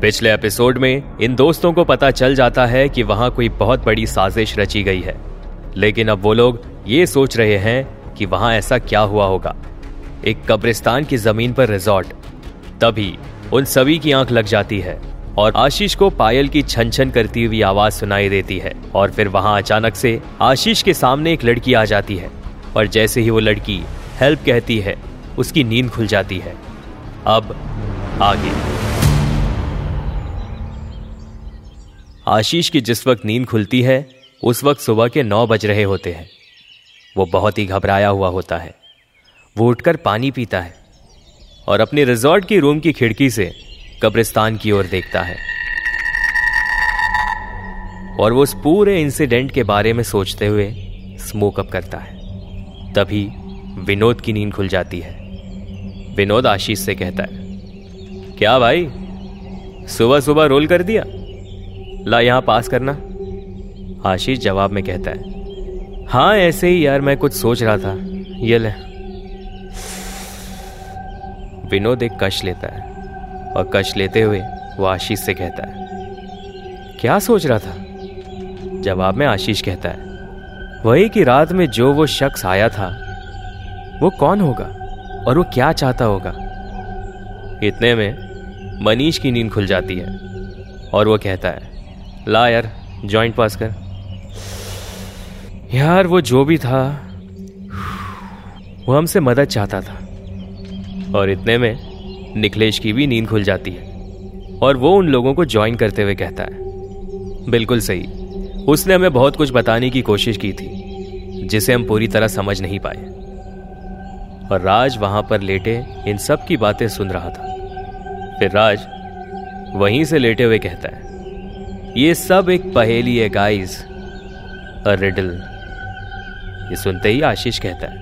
पिछले एपिसोड में इन दोस्तों को पता चल जाता है कि वहाँ कोई बहुत बड़ी साजिश रची गई है। लेकिन अब वो लोग ये सोच रहे हैं कि वहाँ ऐसा क्या हुआ होगा। एक कब्रिस्तान की ज़मीन पर रिजॉर्ट। तभी उन सभी की आँख लग जाती है और आशीष को पायल की छन छन करती हुई आवाज़ सुनाई देती है। और फिर वहाँ अचानक से आशीष के सामने एक लड़की आ जाती है। और जैसे ही वो लड़की हेल्प कहती है, उसकी नींद खुल जाती है। अब आगे। आशीष की जिस वक्त नींद खुलती है, उस वक्त सुबह के नौ बज रहे होते हैं। वो बहुत ही घबराया हुआ होता है। वो उठकर पानी पीता है और अपने रिजॉर्ट की रूम की खिड़की से कब्रिस्तान की ओर देखता है। और वो उस पूरे इंसिडेंट के बारे में सोचते हुए स्मोक अप करता है। तभी विनोद की नींद खुल जाती है। विनोद आशीष से कहता है, क्या भाई? सुबह सुबह रोल कर दिया? ला यहाँ पास करना। आशीष जवाब में कहता है हाँ ऐसे ही यार, मैं कुछ सोच रहा था। ये ले। विनोद एक कश लेता है और कश लेते हुए वो आशीष से कहता है, क्या सोच रहा था? जवाब में आशीष कहता है, वही कि रात में जो वो शख्स आया था, वो कौन होगा और वो क्या चाहता होगा? इतने में मनीष की नींद खुल जाती है और वो कहता है ला यार जॉइंट पास कर। यार, वो जो भी था, वो हमसे मदद चाहता था। और इतने में, निखलेश की भी नींद खुल जाती है। और वो उन लोगों को ज्वाइन करते हुए कहता है। बिल्कुल सही। उसने हमें बहुत कुछ बताने की कोशिश की थी, जिसे हम पूरी तरह समझ नहीं पाए। और राज वहाँ पर लेटे इन सब की बातें सुन रहा था। फिर राज वहीं से लेटे हुए कहता है। ये सब एक पहेली है गाइस अ रिडल ये सुनते ही आशीष कहता है,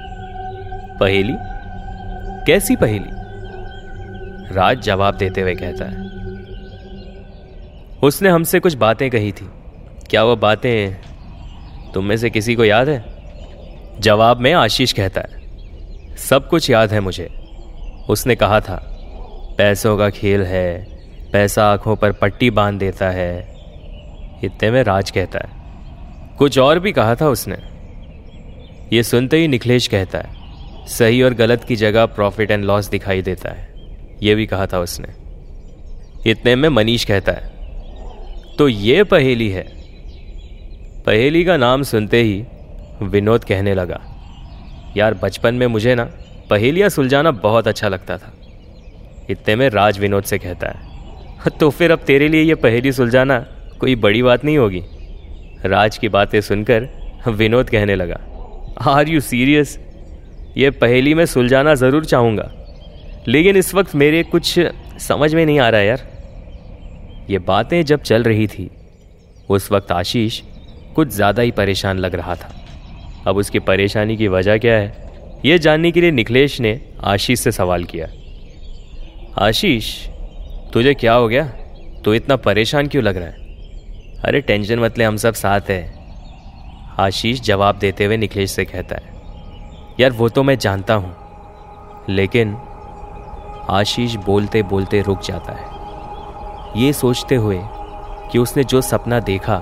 पहेली? कैसी पहेली? राज जवाब देते हुए कहता है, उसने हमसे कुछ बातें कही थी। क्या वो बातें तुम में से किसी को याद है? जवाब में आशीष कहता है, सब कुछ याद है मुझे। उसने कहा था, पैसों का खेल है, पैसा आँखों पर पट्टी बाँध देता है इतने में राज कहता है। कुछ और भी कहा था उसने। ये सुनते ही निखिलेश कहता है, सही और गलत की जगह प्रॉफिट एंड लॉस दिखाई देता है। ये भी कहा था उसने। इतने में मनीष कहता है तो ये पहेली है। पहेली का नाम सुनते ही विनोद कहने लगा, यार बचपन में मुझे ना पहेलियाँ सुलझाना बहुत अच्छा लगता था। इतने में राज विनोद से कहता है तो फिर अब तेरे लिए ये पहेली सुलझाना कोई बड़ी बात नहीं होगी। राज की बातें सुनकर विनोद कहने लगा आर यू सीरियस ये पहेली में सुलझाना ज़रूर चाहूँगा, लेकिन इस वक्त मेरे कुछ समझ में नहीं आ रहा यार। ये बातें जब चल रही थी, उस वक्त आशीष कुछ ज़्यादा ही परेशान लग रहा था। अब उसकी परेशानी की वजह क्या है यह जानने के लिए निखिलेश ने आशीष से सवाल किया, आशीष, तुझे क्या हो गया? तो इतना परेशान क्यों लग रहा है? अरे टेंशन मत ले, हम सब साथ हैं। आशीष जवाब देते हुए निखिलेश से कहता है, यार, वो तो मैं जानता हूँ, लेकिन आशीष बोलते बोलते रुक जाता है। ये सोचते हुए कि उसने जो सपना देखा,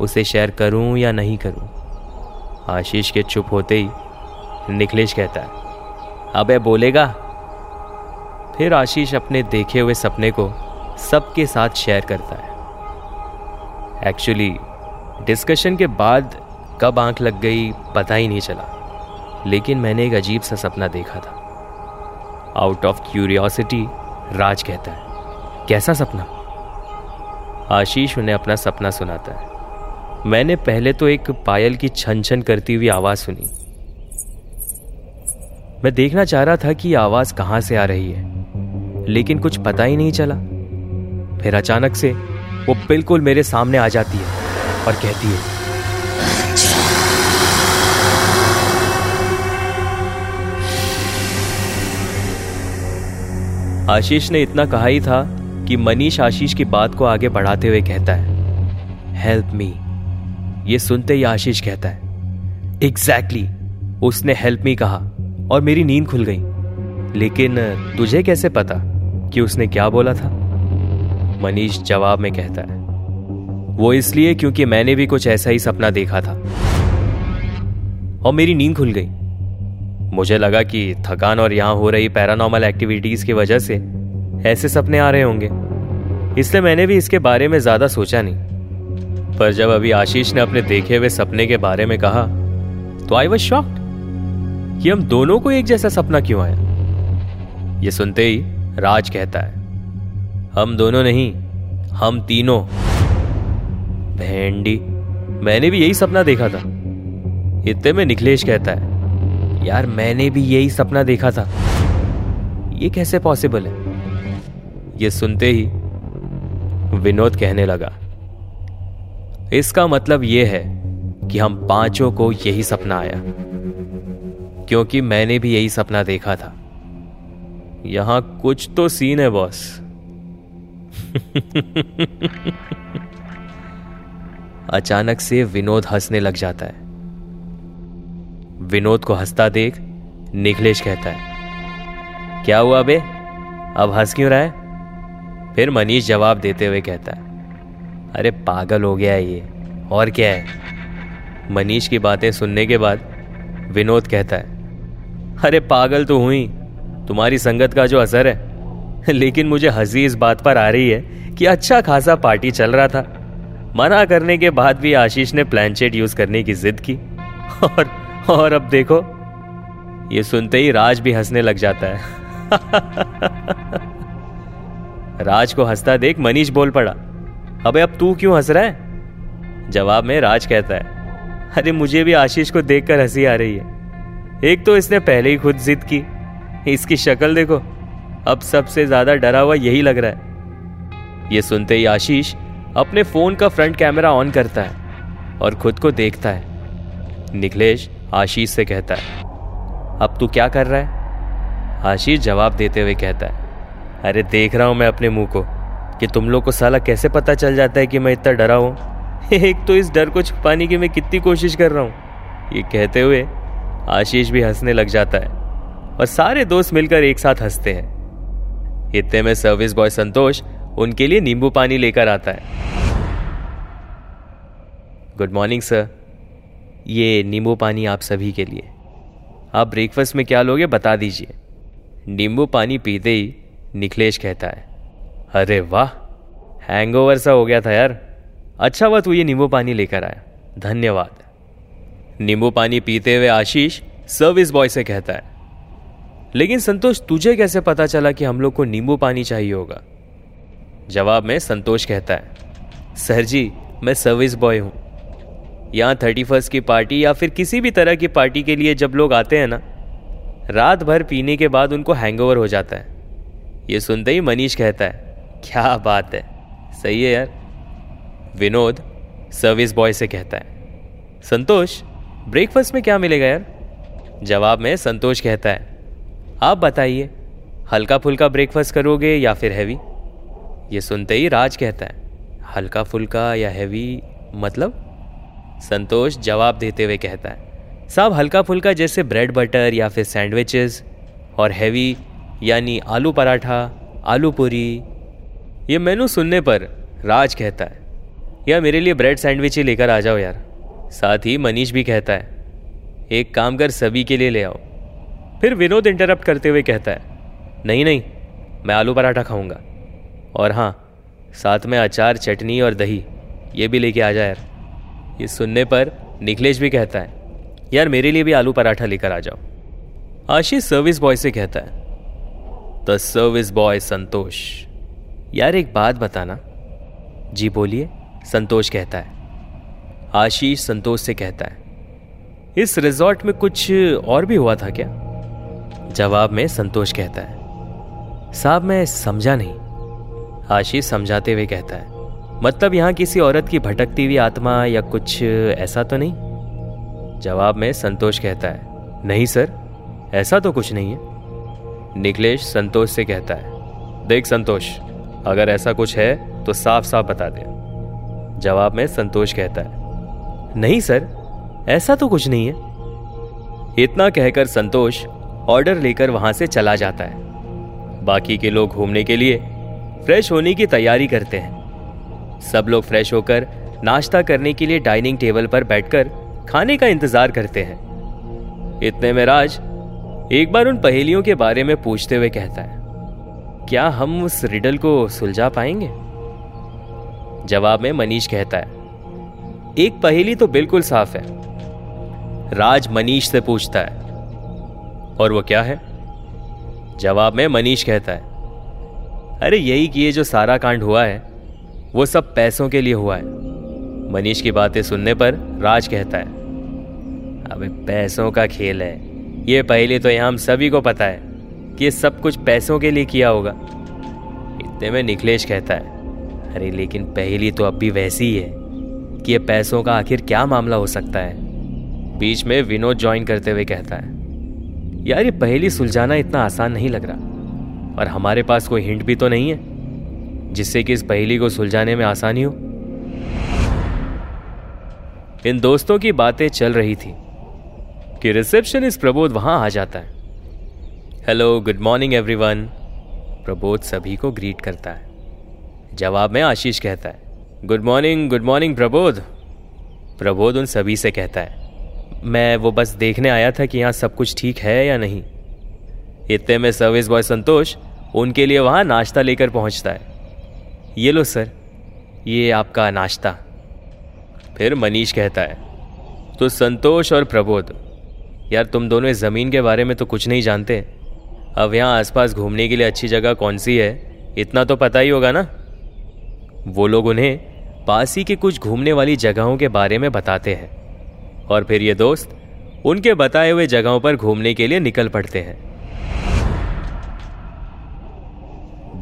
उसे शेयर करूँ या नहीं करूँ, आशीष के चुप होते ही निखलेश कहता है, अबे, बोलेगा? फिर आशीष अपने देखे हुए सपने को सबके साथ शेयर करता है। एक्चुअली डिस्कशन के बाद कब आँख लग गई, पता ही नहीं चला। लेकिन मैंने एक अजीब सा सपना देखा था। आउट ऑफ़ क्यूरियोसिटी राज कहता है, कैसा सपना? आशीष उन्हें अपना सपना सुनाता है। मैंने पहले तो एक पायल की छन छन करती हुई आवाज़ सुनी। मैं देखना चाह रहा था कि आवाज़ कहाँ से आ रही है, लेकिन कुछ पता ही नहीं चला। फिर अचानक से वो बिल्कुल मेरे सामने आ जाती है और कहती है आशीष ने इतना कहा ही था कि मनीष आशीष की बात को आगे बढ़ाते हुए कहता है हेल्प मी ये सुनते ही आशीष कहता है एग्जैक्टली exactly, उसने हेल्प मी कहा और मेरी नींद खुल गई। लेकिन तुझे कैसे पता कि उसने क्या बोला था? मनीष जवाब में कहता है, वो इसलिए क्योंकि मैंने भी कुछ ऐसा ही सपना देखा था। और मेरी नींद खुल गई। मुझे लगा कि थकान और यहाँ हो रही पैरानॉर्मल एक्टिविटीज़ की वजह से ऐसे सपने आ रहे होंगे। इसलिए मैंने भी इसके बारे में ज़्यादा सोचा नहीं। पर जब अभी आशीष ने अपने देखे हुए सपने के बारे में कहा तो आई वॉज़ शॉक्ड कि हम दोनों को एक जैसा सपना क्यों आया। ये सुनते ही राज कहता है हम दोनों नहीं, हम तीनों। भेंडी, मैंने भी यही सपना देखा था। इतने में निखिलेश कहता है, यार, मैंने भी यही सपना देखा था। ये कैसे पॉसिबल है? ये सुनते ही विनोद कहने लगा, इसका मतलब यह है कि हम पाँचों को यही सपना आया, क्योंकि मैंने भी यही सपना देखा था। यहाँ कुछ तो सीन है बॉस अचानक से विनोद हंसने लग जाता है। विनोद को हंसता देख निखिलेश कहता है, क्या हुआ बे? अब हंस क्यों रहा है? फिर मनीष जवाब देते हुए कहता है, अरे पागल हो गया ये, और क्या है? मनीष की बातें सुनने के बाद विनोद कहता है, अरे पागल तो हुई, तुम्हारी संगत का जो असर है लेकिन मुझे हँसी इस बात पर आ रही है कि अच्छा खासा पार्टी चल रहा था। मना करने के बाद भी आशीष ने प्लानचेट यूज़ करने की जिद की। और और अब देखो, ये सुनते ही राज भी हंसने लग जाता है। राज को हंसता देख मनीष बोल पड़ा, अबे, अब तू क्यों हंस रहा है? जवाब में राज कहता है, अरे, मुझे भी आशीष को देखकर हँसी आ रही है। एक तो इसने पहले ही खुद जिद की। इसकी शक्ल देखो अब सबसे ज़्यादा डरा हुआ यही लग रहा है। ये सुनते ही आशीष अपने फ़ोन का फ्रंट कैमरा ऑन करता है और खुद को देखता है। निखिलेश आशीष से कहता है, अब तू क्या कर रहा है? आशीष जवाब देते हुए कहता है, अरे देख रहा हूँ मैं अपने मुँह को, कि तुम लोग को साला कैसे पता चल जाता है कि मैं इतना डरा हूँ? एक तो इस डर को छुपाने की मैं कितनी कोशिश कर रहा हूँ। ये कहते हुए आशीष भी हंसने लग जाता है और सारे दोस्त मिलकर एक साथ हँसते हैं। इतने में सर्विस बॉय संतोष उनके लिए नींबू पानी लेकर आता है। गुड मॉर्निंग सर ये नींबू पानी आप सभी के लिए। आप ब्रेकफास्ट में क्या लोगे बता दीजिए। नींबू पानी पीते ही निखिलेश कहता है, अरे वाह हैंगओवर सा हो गया था यार। अच्छा हुआ तू ये नींबू पानी लेकर आया। धन्यवाद। नींबू पानी पीते हुए आशीष सर्विस बॉय से कहता है लेकिन संतोष, तुझे कैसे पता चला कि हम लोग को नींबू पानी चाहिए होगा? जवाब में संतोष कहता है, सर जी, मैं सर्विस बॉय हूँ। यहाँ थर्टी फ़र्स्ट की पार्टी या फिर किसी भी तरह की पार्टी के लिए जब लोग आते हैं ना, रात भर पीने के बाद उनको हैंगओवर हो जाता है। ये सुनते ही मनीष कहता है, क्या बात है। सही है यार। विनोद सर्विस बॉय से कहता है, संतोष ब्रेकफास्ट में क्या मिलेगा यार? जवाब में संतोष कहता है आप बताइए हल्का फुल्का ब्रेकफास्ट करोगे या फिर हैवी ये सुनते ही राज कहता है हल्का फुल्का या हैवी मतलब? संतोष जवाब देते हुए कहता है, साहब हल्का फुल्का जैसे ब्रेड बटर या फिर सैंडविचेस और हैवी यानी आलू पराठा, आलू पूरी। ये मेनू सुनने पर राज कहता है, या मेरे लिए ब्रेड सैंडविच ही लेकर आ जाओ यार। साथ ही मनीष भी कहता है, एक काम कर सभी के लिए ले आओ। फिर विनोद इंटरप्ट करते हुए कहता है, नहीं नहीं, मैं आलू पराठा खाऊँगा। और हाँ साथ में अचार, चटनी और दही, ये भी लेके आ जाए यार। ये सुनने पर निखिलेश भी कहता है, यार, मेरे लिए भी आलू पराठा लेकर आ जाओ। आशीष सर्विस बॉय से कहता है द सर्विस बॉय संतोष। यार, एक बात बताना। जी बोलिए, संतोष कहता है। आशीष संतोष से कहता है, इस रिजॉर्ट में कुछ और भी हुआ था क्या? जवाब में संतोष कहता है। साहब, मैं समझा नहीं। आशीष समझाते हुए कहता है मतलब यहाँ किसी औरत की भटकती हुई आत्मा या कुछ ऐसा तो नहीं? जवाब में संतोष कहता है, नहीं सर, ऐसा तो कुछ नहीं है। निखिलेश संतोष से कहता है, देख संतोष, अगर ऐसा कुछ है तो साफ़ साफ़ बता दे। जवाब में संतोष कहता है, नहीं सर, ऐसा तो कुछ नहीं है। इतना कहकर संतोष ऑर्डर लेकर वहाँ से चला जाता है। बाकी के लोग घूमने के लिए फ्रेश होने की तैयारी करते हैं। सब लोग फ्रेश होकर नाश्ता करने के लिए डाइनिंग टेबल पर बैठकर खाने का इंतज़ार करते हैं। इतने में राज एक बार उन पहेलियों के बारे में पूछते हुए कहता है, क्या हम उस रिडल को सुलझा पाएँगे? जवाब में मनीष कहता है, एक पहेली तो बिल्कुल साफ़ है। राज मनीष से पूछता है और वो क्या है? जवाब में मनीष कहता है, अरे यही कि ये जो सारा कांड हुआ है, वो सब पैसों के लिए हुआ है। मनीष की बातें सुनने पर राज कहता है, अबे पैसों का खेल है। ये पहले तो यहाँ हम सभी को पता है कि ये सब कुछ पैसों के लिए किया होगा। इतने में निखिलेश कहता है, अरे लेकिन पहली तो अब भी वैसी ही है कि ये पैसों का आखिर क्या मामला हो सकता है? बीच में विनोद ज्वाइन करते हुए कहता है यार, ये पहली सुलझाना इतना आसान नहीं लग रहा। और हमारे पास कोई हिंट भी तो नहीं है, जिससे कि इस पहेली को सुलझाने में आसानी हो। इन दोस्तों की बातें चल रही थी कि रिसेप्शन इस प्रबोध वहाँ आ जाता है। Hello good morning everyone Prabodh सभी को ग्रीट करता है। जवाब में आशीष कहता है good morning good morning Prabodh. Prabodh उन सभी से कहता है मैं वो बस देखने आया था कि यहाँ सब कुछ ठीक है या नहीं। इतने में सर्विस बॉय संतोष उनके लिए वहाँ नाश्ता लेकर पहुँचता है। ये लो सर, ये आपका नाश्ता। फिर मनीष कहता है तो संतोष और प्रबोध, यार तुम दोनों इस ज़मीन के बारे में तो कुछ नहीं जानते। अब यहाँ आसपास घूमने के लिए अच्छी जगह कौन सी है, इतना तो पता ही होगा ना? वो लोग उन्हें पास ही के कुछ घूमने वाली जगहों के बारे में बताते हैं। और फिर ये दोस्त उनके बताए हुए जगहों पर घूमने के लिए निकल पड़ते हैं।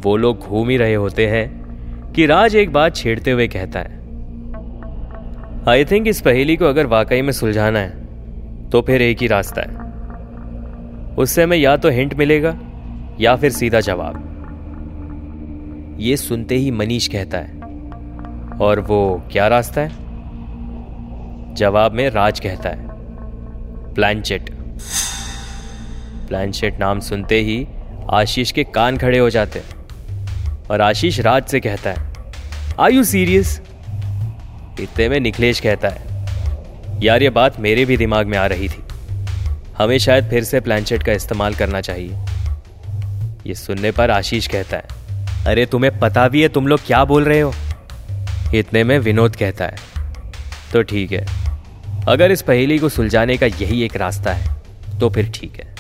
वो लोग घूम ही रहे होते हैं कि राज एक बात छेड़ते हुए कहता है। आई थिंक इस पहेली को अगर वाकई में सुलझाना है तो फिर एक ही रास्ता है। उससे हमें या तो हिंट मिलेगा, या फिर सीधा जवाब। ये सुनते ही मनीष कहता है, और वो क्या रास्ता है? जवाब में राज कहता है। प्लानचेट। प्लानचेट नाम सुनते ही आशीष के कान खड़े हो जाते और आशीष राज से कहता है आर यू सीरियस इतने में निखिलेश कहता है, यार, ये बात मेरे भी दिमाग में आ रही थी। हमें शायद फिर से प्लानचेट का इस्तेमाल करना चाहिए। ये सुनने पर आशीष कहता है, अरे, तुम्हें पता भी है तुम लोग क्या बोल रहे हो? इतने में विनोद कहता है तो ठीक है अगर इस पहेली को सुलझाने का यही एक रास्ता है तो फिर ठीक है।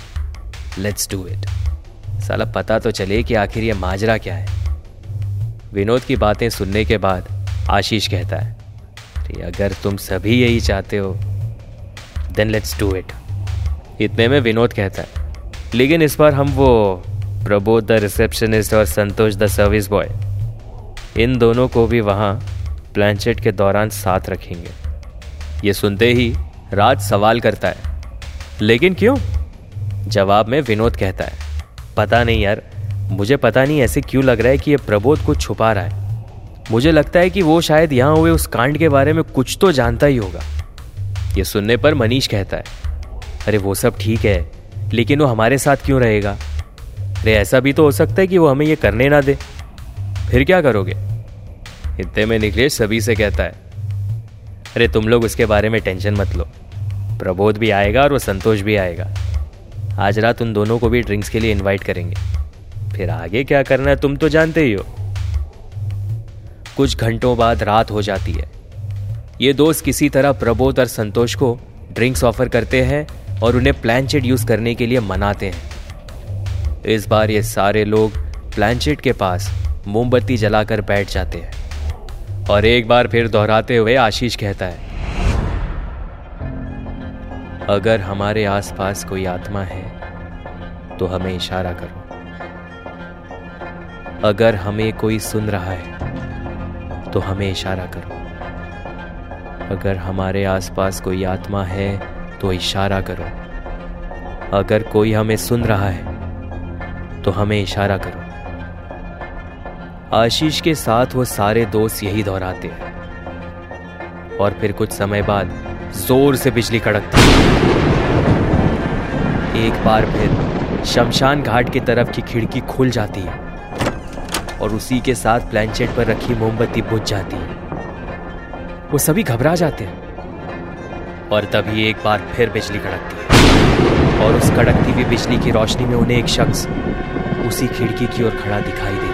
लेट्स डू इट साला पता तो चले कि आखिर ये माजरा क्या है। विनोद की बातें सुनने के बाद आशीष कहता है कि अगर तुम सभी यही चाहते हो देन लेट्स डू इट इतने में विनोद कहता है, लेकिन इस बार हम वो प्रबोध द रिसेप्शनिस्ट और संतोष द सर्विस बॉय, इन दोनों को भी वहाँ प्लानचेट के दौरान साथ रखेंगे। ये सुनते ही राज सवाल करता है, लेकिन क्यों? जवाब में विनोद कहता है, पता नहीं यार, मुझे पता नहीं ऐसे क्यों लग रहा है कि ये प्रबोध कुछ छुपा रहा है। मुझे लगता है कि वो शायद यहाँ हुए उस कांड के बारे में कुछ तो जानता ही होगा। ये सुनने पर मनीष कहता है, अरे वो सब ठीक है, लेकिन वो हमारे साथ क्यों रहेगा? अरे ऐसा भी तो हो सकता है कि वो हमें ये करने ना दे। फिर क्या करोगे? इतने में निकलेश सभी से कहता है अरे तुम लोग उसके बारे में टेंशन मत लो। प्रबोध भी आएगा और वो संतोष भी आएगा। आज रात उन दोनों को भी ड्रिंक्स के लिए इनवाइट करेंगे। फिर आगे क्या करना है तुम तो जानते ही हो। कुछ घंटों बाद रात हो जाती है। ये दोस्त किसी तरह प्रबोध और संतोष को ड्रिंक्स ऑफ़र करते हैं और उन्हें प्लानचेट यूज़ करने के लिए मनाते हैं। इस बार ये सारे लोग प्लानचेट के पास मोमबत्ती जलाकर बैठ जाते हैं। और एक बार फिर दोहराते हुए आशीष कहता है, अगर हमारे आसपास कोई आत्मा है तो हमें इशारा करो। अगर हमें कोई सुन रहा है तो हमें इशारा करो। अगर हमारे आसपास कोई आत्मा है तो इशारा करो। अगर कोई हमें सुन रहा है तो हमें इशारा करो। आशीष के साथ वो सारे दोस्त यही दोहराते हैं। और फिर कुछ समय बाद ज़ोर से बिजली कड़कती। एक बार फिर शमशान घाट की तरफ़ की खिड़की खुल जाती है और उसी के साथ प्लानचेट पर रखी मोमबत्ती बुझ जाती है। वो सभी घबरा जाते हैं। और तभी एक बार फिर बिजली कड़कती है। और उस कड़कती हुई बिजली की रोशनी में उन्हें एक शख्स उसी खिड़की की ओर खड़ा दिखाई दे